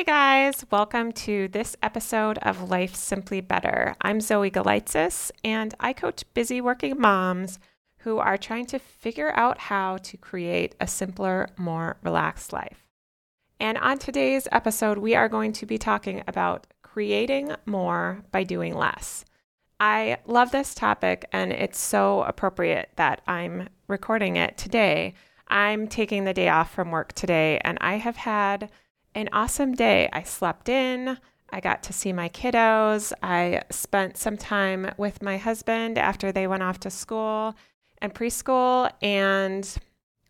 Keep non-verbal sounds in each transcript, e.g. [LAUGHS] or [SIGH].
Hey guys, welcome to this episode of Life Simply Better. I'm Zoe Galitzis, and I coach busy working moms who are trying to figure out how to create a simpler, more relaxed life. And on today's episode, we are going to be talking about creating more by doing less. I love this topic, and it's so appropriate that I'm recording it today. I'm taking the day off from work today, and I have had an awesome day. I slept in. I got to see my kiddos. I spent some time with my husband after they went off to school and preschool. And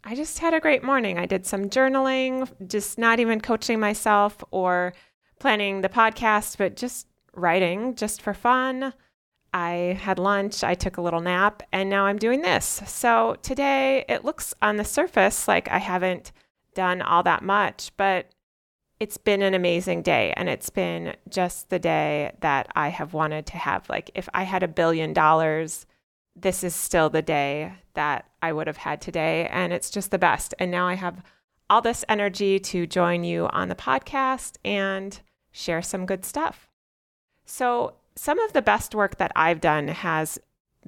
I just had a great morning. I did some journaling, just not even coaching myself or planning the podcast, but just writing just for fun. I had lunch, I took a little nap, and now I'm doing this. So today it looks on the surface like I haven't done all that much, but it's been an amazing day and it's been just the day that I have wanted to have. Like, if I had a billion dollars, this is still the day that I would have had today. And it's just the best. And now I have all this energy to join you on the podcast and share some good stuff. So, some of the best work that I've done has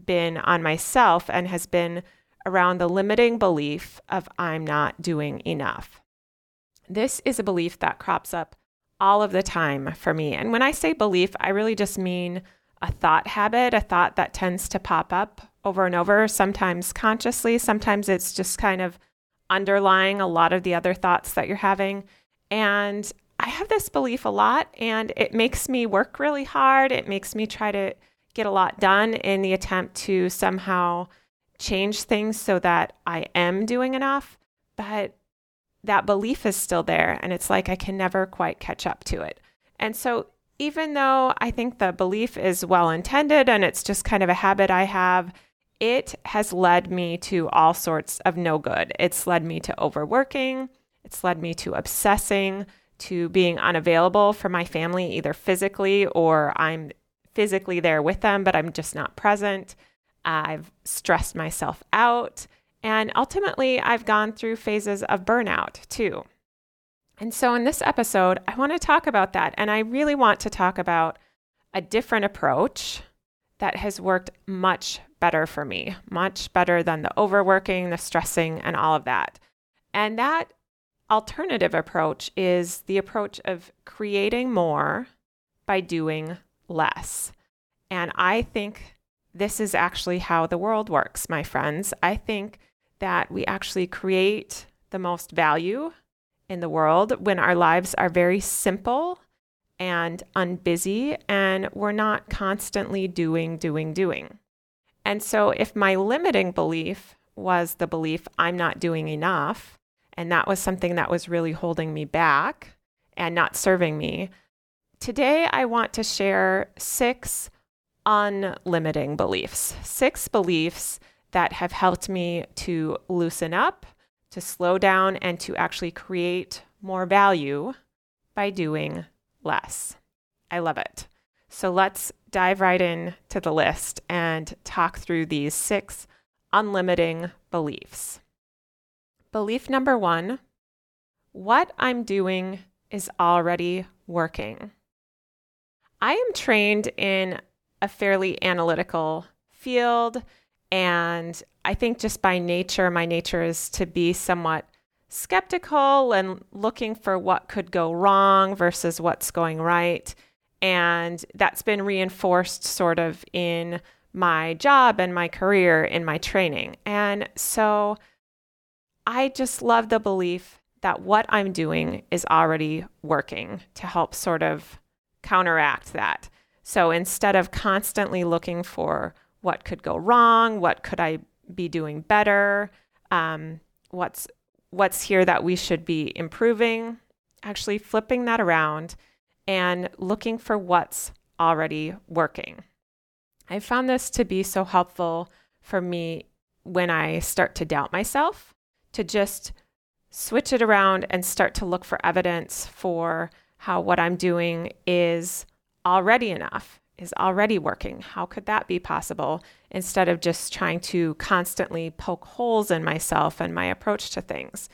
been on myself and has been around the limiting belief of I'm not doing enough. This is a belief that crops up all of the time for me. And when I say belief, I really just mean a thought habit, a thought that tends to pop up over and over, sometimes consciously, sometimes it's just kind of underlying a lot of the other thoughts that you're having. And I have this belief a lot, and it makes me work really hard. It makes me try to get a lot done in the attempt to somehow change things so that I am doing enough. But that belief is still there. And it's like I can never quite catch up to it. And so, even though I think the belief is well intended and it's just kind of a habit I have, it has led me to all sorts of no good. It's led me to overworking, it's led me to obsessing, to being unavailable for my family, either physically or I'm physically there with them, but I'm just not present. I've stressed myself out. And ultimately, I've gone through phases of burnout too. And so, in this episode, I want to talk about that. And I really want to talk about a different approach that has worked much better for me, much better than the overworking, the stressing, and all of that. And that alternative approach is the approach of creating more by doing less. And I think this is actually how the world works, my friends. I think that we actually create the most value in the world when our lives are very simple and unbusy and we're not constantly doing, doing, doing. And so, if my limiting belief was the belief I'm not doing enough, and that was something that was really holding me back and not serving me, today I want to share six unlimiting beliefs, six beliefs that have helped me to loosen up, to slow down, and to actually create more value by doing less. I love it. So let's dive right in to the list and talk through these six unlimiting beliefs. Belief number one what I'm doing is already working. I am trained in a fairly analytical field and I think just by nature, my nature is to be somewhat skeptical and looking for what could go wrong versus what's going right. And that's been reinforced sort of in my job and my career in my training. And so I just love the belief that what I'm doing is already working to help sort of counteract that. So instead of constantly looking for what could go wrong, what could I be doing better, um, what's what's here that we should be improving. Actually, flipping that around and looking for what's already working. I found this to be so helpful for me when I start to doubt myself, to just switch it around and start to look for evidence for how what I'm doing is already enough is already working. How could that be possible? Instead of just trying to constantly poke holes in myself and my approach to things.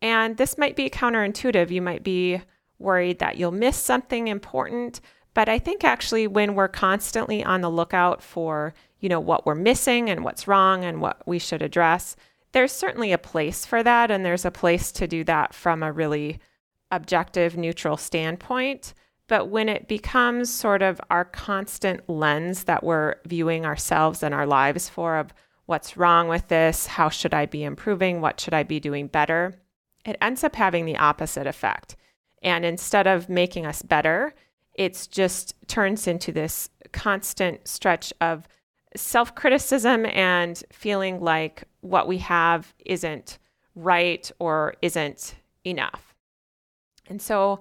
And this might be counterintuitive. You might be worried that you'll miss something important. But I think actually when we're constantly on the lookout for, you know, what we're missing and what's wrong and what we should address, there's certainly a place for that and there's a place to do that from a really objective neutral standpoint. But when it becomes sort of our constant lens that we're viewing ourselves and our lives for of what's wrong with this, how should I be improving, what should I be doing better, it ends up having the opposite effect. And instead of making us better, it's just turns into this constant stretch of self criticism and feeling like what we have isn't right or isn't enough. And so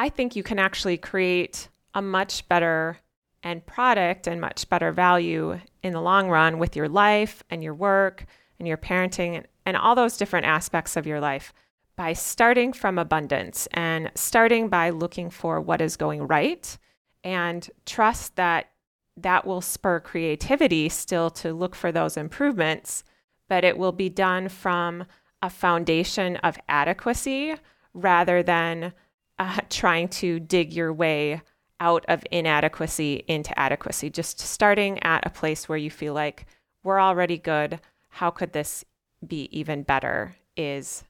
I think you can actually create a much better end product and much better value in the long run with your life and your work and your parenting and all those different aspects of your life by starting from abundance and starting by looking for what is going right and trust that that will spur creativity still to look for those improvements, but it will be done from a foundation of adequacy rather than uh, [LAUGHS] trying to dig your way out of inadequacy into adequacy. Just starting at a place where you feel like we're already good. How could this be even better? Is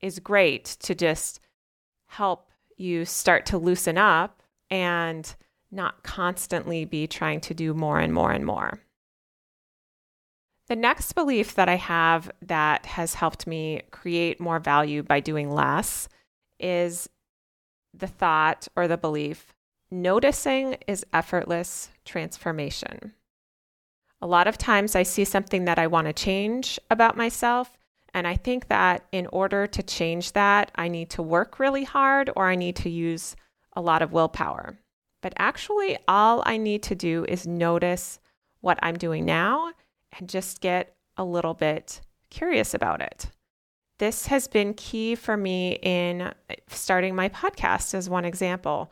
is great to just help you start to loosen up and not constantly be trying to do more and more and more. The next belief that I have that has helped me create more value by doing less is the thought or the belief noticing is effortless transformation. A lot of times I see something that I want to change about myself, and I think that in order to change that, I need to work really hard or I need to use a lot of willpower. But actually, all I need to do is notice what I'm doing now and just get a little bit curious about it. This has been key for me in starting my podcast, as one example.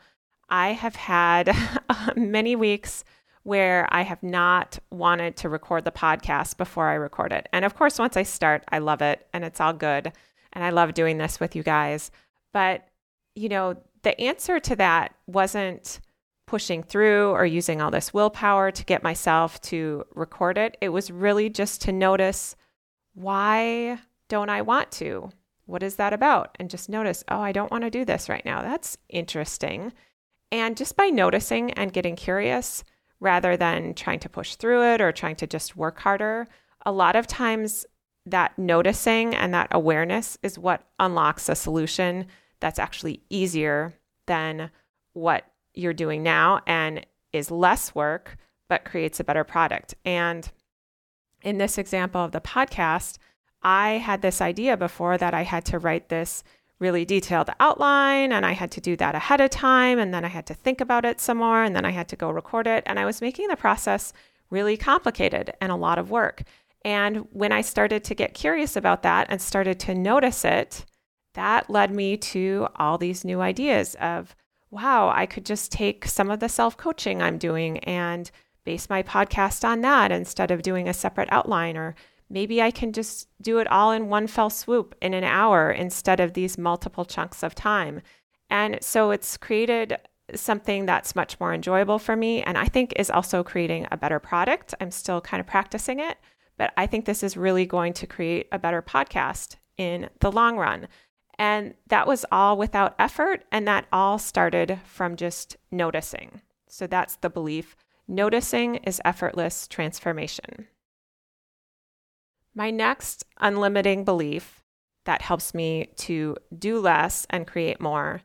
I have had [LAUGHS] many weeks where I have not wanted to record the podcast before I record it. And of course, once I start, I love it and it's all good. And I love doing this with you guys. But, you know, the answer to that wasn't pushing through or using all this willpower to get myself to record it. It was really just to notice why don't I want to? What is that about? And just notice, oh, I don't want to do this right now. That's interesting. And just by noticing and getting curious rather than trying to push through it or trying to just work harder, a lot of times that noticing and that awareness is what unlocks a solution that's actually easier than what you're doing now and is less work, but creates a better product. And in this example of the podcast, I had this idea before that I had to write this really detailed outline and I had to do that ahead of time and then I had to think about it some more and then I had to go record it and I was making the process really complicated and a lot of work. And when I started to get curious about that and started to notice it, that led me to all these new ideas of wow, I could just take some of the self coaching I'm doing and base my podcast on that instead of doing a separate outline. Or maybe I can just do it all in one fell swoop in an hour instead of these multiple chunks of time. And so it's created something that's much more enjoyable for me and I think is also creating a better product. I'm still kind of practicing it, but I think this is really going to create a better podcast in the long run. And that was all without effort. And that all started from just noticing. So that's the belief. Noticing is effortless transformation. My next unlimiting belief that helps me to do less and create more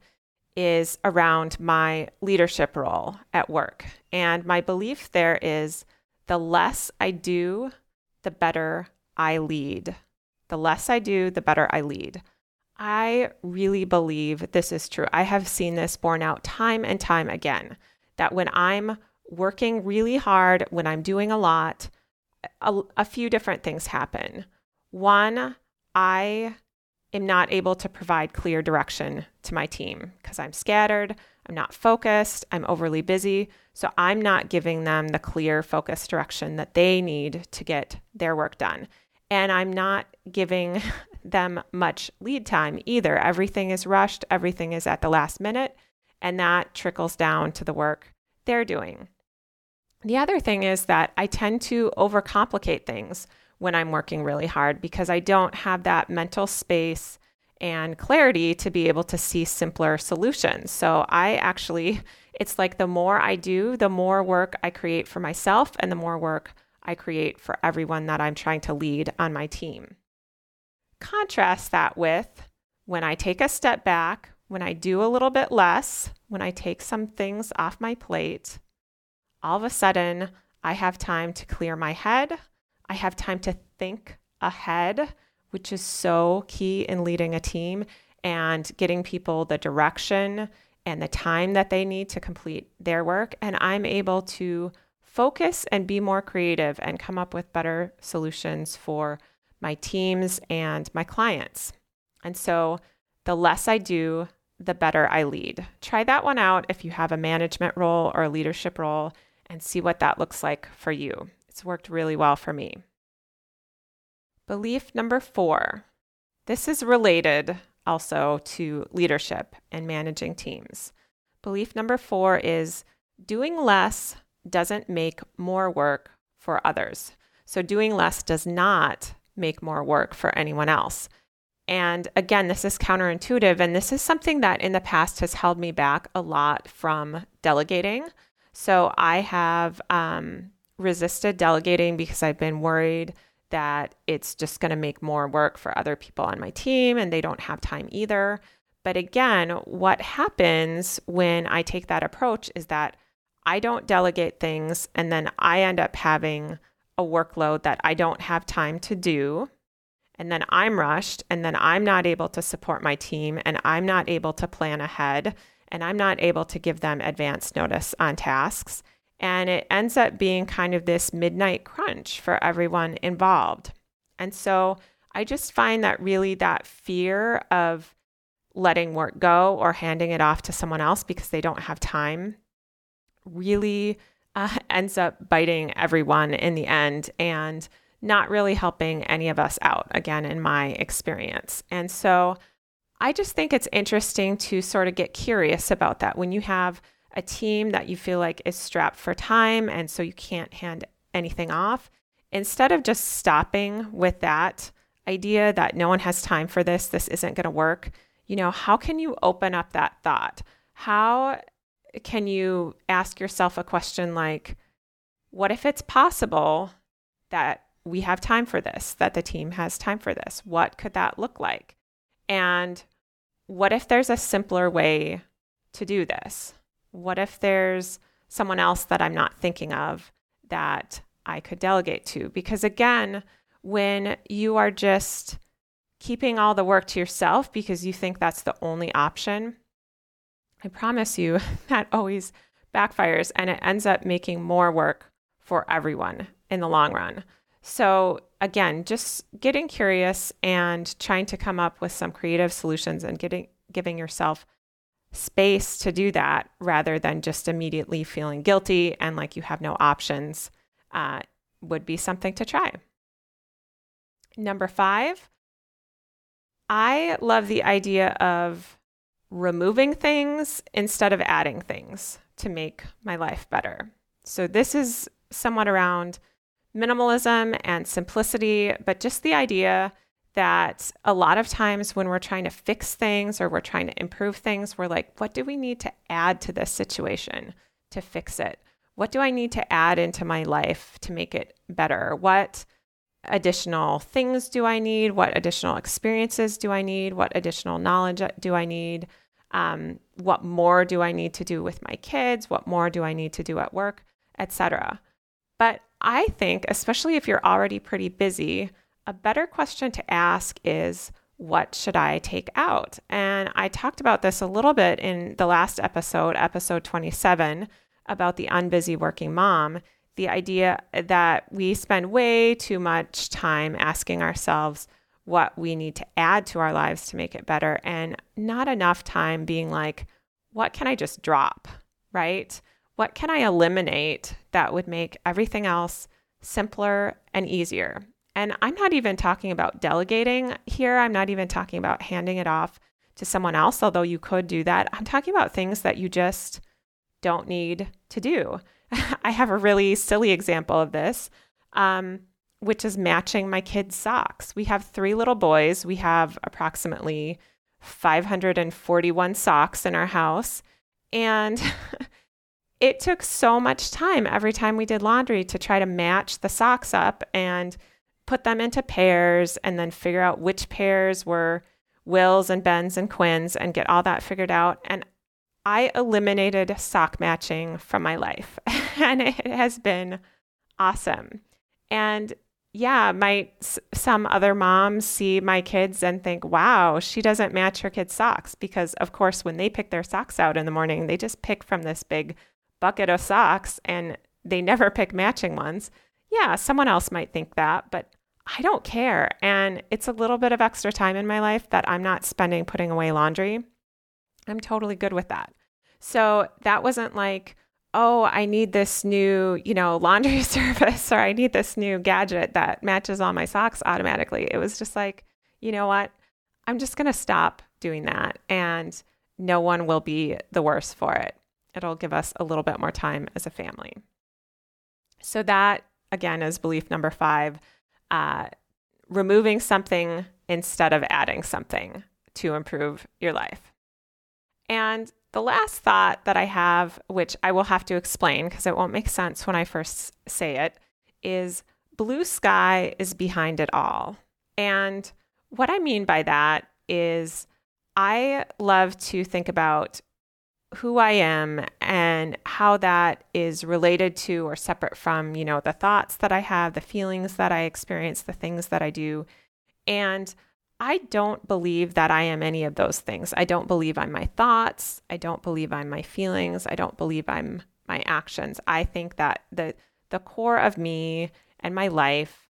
is around my leadership role at work. And my belief there is the less I do, the better I lead. The less I do, the better I lead. I really believe this is true. I have seen this borne out time and time again that when I'm working really hard, when I'm doing a lot, a, a few different things happen. One, I am not able to provide clear direction to my team because I'm scattered, I'm not focused, I'm overly busy. So I'm not giving them the clear, focused direction that they need to get their work done. And I'm not giving [LAUGHS] them much lead time either. Everything is rushed, everything is at the last minute, and that trickles down to the work they're doing. The other thing is that I tend to overcomplicate things when I'm working really hard because I don't have that mental space and clarity to be able to see simpler solutions. So I actually, it's like the more I do, the more work I create for myself and the more work I create for everyone that I'm trying to lead on my team. Contrast that with when I take a step back, when I do a little bit less, when I take some things off my plate, all of a sudden I have time to clear my head. I have time to think ahead, which is so key in leading a team and getting people the direction and the time that they need to complete their work. And I'm able to focus and be more creative and come up with better solutions for my teams and my clients. And so the less I do, the better I lead. Try that one out if you have a management role or a leadership role and see what that looks like for you. It's worked really well for me. Belief number four this is related also to leadership and managing teams. Belief number four is doing less doesn't make more work for others. So, doing less does not make more work for anyone else. And again, this is counterintuitive. And this is something that in the past has held me back a lot from delegating. So, I have um, resisted delegating because I've been worried that it's just going to make more work for other people on my team and they don't have time either. But again, what happens when I take that approach is that I don't delegate things and then I end up having a workload that I don't have time to do. And then I'm rushed and then I'm not able to support my team and I'm not able to plan ahead and I'm not able to give them advance notice on tasks. And it ends up being kind of this midnight crunch for everyone involved. And so I just find that really that fear of letting work go or handing it off to someone else because they don't have time really uh, [LAUGHS] ends up biting everyone in the end and not really helping any of us out, again, in my experience. And so I just think it's interesting to sort of get curious about that when you have a team that you feel like is strapped for time and so you can't hand anything off. Instead of just stopping with that idea that no one has time for this, this isn't going to work, you know, how can you open up that thought? How can you ask yourself a question like, what if it's possible that we have time for this, that the team has time for this? What could that look like? And what if there's a simpler way to do this? What if there's someone else that I'm not thinking of that I could delegate to? Because again, when you are just keeping all the work to yourself because you think that's the only option, I promise you [LAUGHS] that always backfires and it ends up making more work for everyone in the long run. So, again, just getting curious and trying to come up with some creative solutions and getting giving yourself space to do that rather than just immediately feeling guilty and like you have no options uh, would be something to try. Number five, I love the idea of removing things instead of adding things to make my life better. So, this is somewhat around minimalism and simplicity, but just the idea that a lot of times when we're trying to fix things or we're trying to improve things, we're like, what do we need to add to this situation to fix it? What do I need to add into my life to make it better? What additional things do I need? What additional experiences do I need? What additional knowledge do I need? um, what more do I need to do with my kids? What more do I need to do at work, etc. But I think, especially if you're already pretty busy, a better question to ask is, what should I take out? And I talked about this a little bit in the last episode, episode 27, about the unbusy working mom. The idea that we spend way too much time asking ourselves, what we need to add to our lives to make it better, and not enough time being like, what can I just drop, right? What can I eliminate that would make everything else simpler and easier? And I'm not even talking about delegating here. I'm not even talking about handing it off to someone else, although you could do that. I'm talking about things that you just don't need to do. [LAUGHS] I have a really silly example of this, um, which is matching my kids' socks. We have three little boys. We have approximately 541 socks in our house. And [LAUGHS] it took so much time every time we did laundry to try to match the socks up and put them into pairs and then figure out which pairs were Will's and Ben's and Quinn's and get all that figured out. And I eliminated sock matching from my life, [LAUGHS] and it has been awesome. And yeah, my some other moms see my kids and think, "Wow, she doesn't match her kids' socks." Because of course, when they pick their socks out in the morning, they just pick from this big bucket of socks and they never pick matching ones. Yeah, someone else might think that, but I don't care. And it's a little bit of extra time in my life that I'm not spending putting away laundry. I'm totally good with that. So that wasn't like, oh, I need this new, you know, [LAUGHS] laundry [LAUGHS] service or I need this new gadget that matches all my socks automatically. It was just like, you know what? I'm just going to stop doing that and no one will be the worse for it. It'll give us a little bit more time as a family. So, that again is belief number five uh, removing something instead of adding something to improve your life. And the last thought that I have, which I will have to explain because it won't make sense when I first say it, is blue sky is behind it all. And what I mean by that is I love to think about who I am and how that is related to or separate from, you know, the thoughts that I have, the feelings that I experience, the things that I do. And I don't believe that I am any of those things. I don't believe I'm my thoughts. I don't believe I'm my feelings. I don't believe I'm my actions. I think that the the core of me and my life,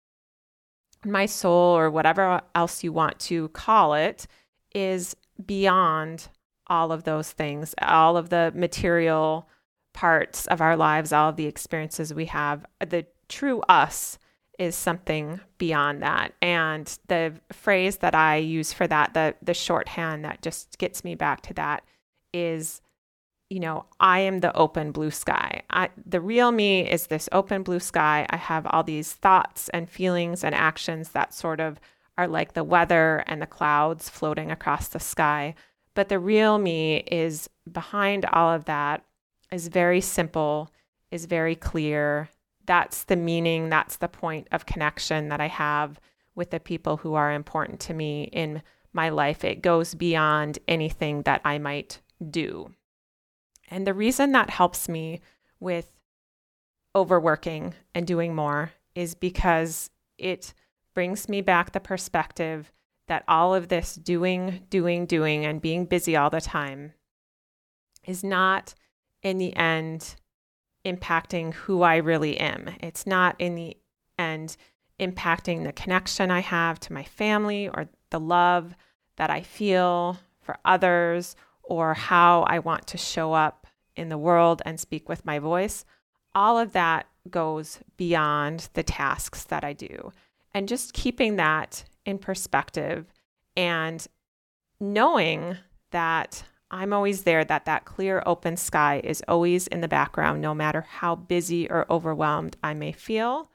my soul or whatever else you want to call it is beyond all of those things, all of the material parts of our lives, all of the experiences we have. The true us is something beyond that. And the phrase that I use for that, the the shorthand that just gets me back to that is you know, I am the open blue sky. I, the real me is this open blue sky. I have all these thoughts and feelings and actions that sort of are like the weather and the clouds floating across the sky. But the real me is behind all of that, is very simple, is very clear. That's the meaning, that's the point of connection that I have with the people who are important to me in my life. It goes beyond anything that I might do. And the reason that helps me with overworking and doing more is because it brings me back the perspective that all of this doing, doing, doing, and being busy all the time is not in the end impacting who I really am. It's not in the end impacting the connection I have to my family or the love that I feel for others or how I want to show up in the world and speak with my voice. All of that goes beyond the tasks that I do. And just keeping that in perspective and knowing that I'm always there, that that clear, open sky is always in the background, no matter how busy or overwhelmed I may feel,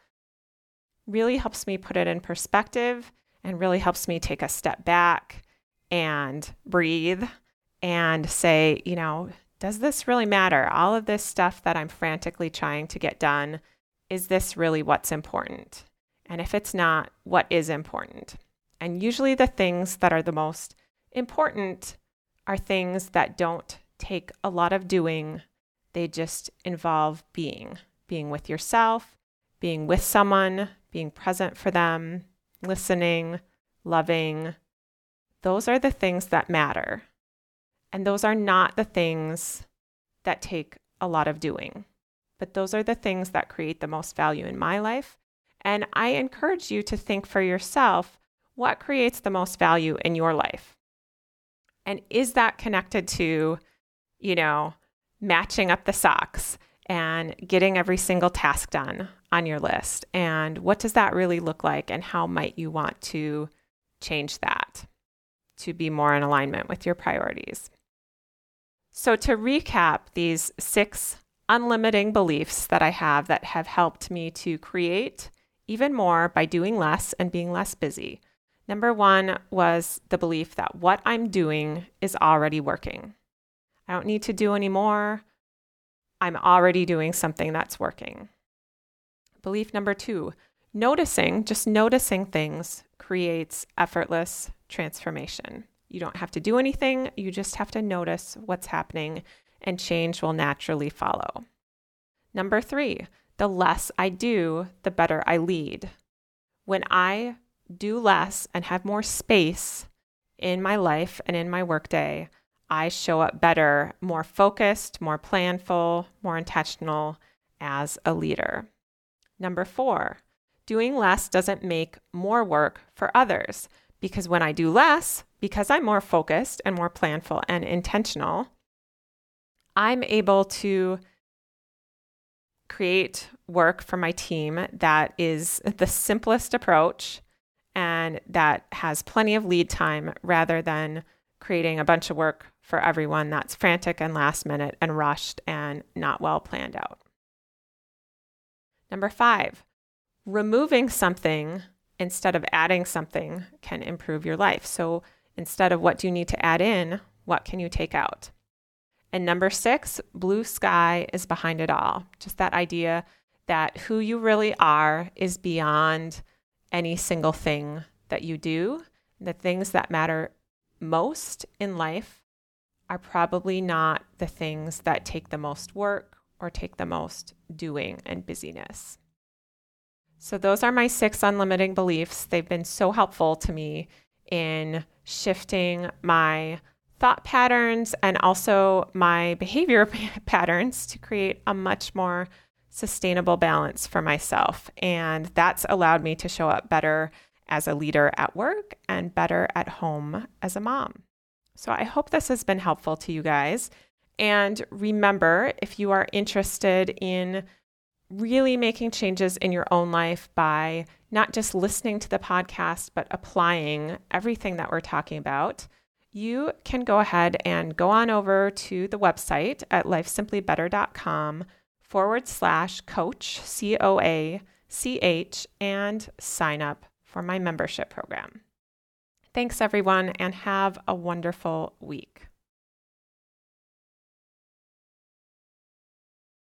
really helps me put it in perspective and really helps me take a step back and breathe and say, you know, does this really matter? All of this stuff that I'm frantically trying to get done, is this really what's important? And if it's not, what is important? And usually the things that are the most important are things that don't take a lot of doing. They just involve being, being with yourself, being with someone, being present for them, listening, loving. Those are the things that matter. And those are not the things that take a lot of doing. But those are the things that create the most value in my life. And I encourage you to think for yourself what creates the most value in your life? And is that connected to, you know, matching up the socks? and getting every single task done on your list. And what does that really look like? And how might you want to change that to be more in alignment with your priorities? So, to recap these six unlimiting beliefs that I have that have helped me to create even more by doing less and being less busy. Number one was the belief that what I'm doing is already working. I don't need to do any more. I'm already doing something that's working. Belief number two noticing, just noticing things creates effortless transformation. You don't have to do anything, you just have to notice what's happening, and change will naturally follow. Number three, the less I do, the better I lead. When I do less and have more space in my life and in my workday, I show up better, more focused, more planful, more intentional as a leader. Number four, doing less doesn't make more work for others because when I do less, because I'm more focused and more planful and intentional, I'm able to create work for my team that is the simplest approach and that has plenty of lead time rather than creating a bunch of work for everyone that's frantic and last minute and rushed and not well planned out. Number five, removing something instead of adding something can improve your life. So instead of what do you need to add in, what can you take out? And number six, blue sky is behind it all. Just that idea that who you really are is beyond any single thing that you do. The things that matter most in life are probably not the things that take the most work or take the most doing and busyness. So, those are my six unlimiting beliefs. They've been so helpful to me in shifting my thought patterns and also my behavior [LAUGHS] patterns to create a much more sustainable balance for myself. And that's allowed me to show up better as a leader at work and better at home as a mom. So I hope this has been helpful to you guys. And remember, if you are interested in really making changes in your own life by not just listening to the podcast, but applying everything that we're talking about, you can go ahead and go on over to the website at lifesimplybetter.com forward slash coach, C O A C H, and sign up for my membership program. Thanks, everyone, and have a wonderful week.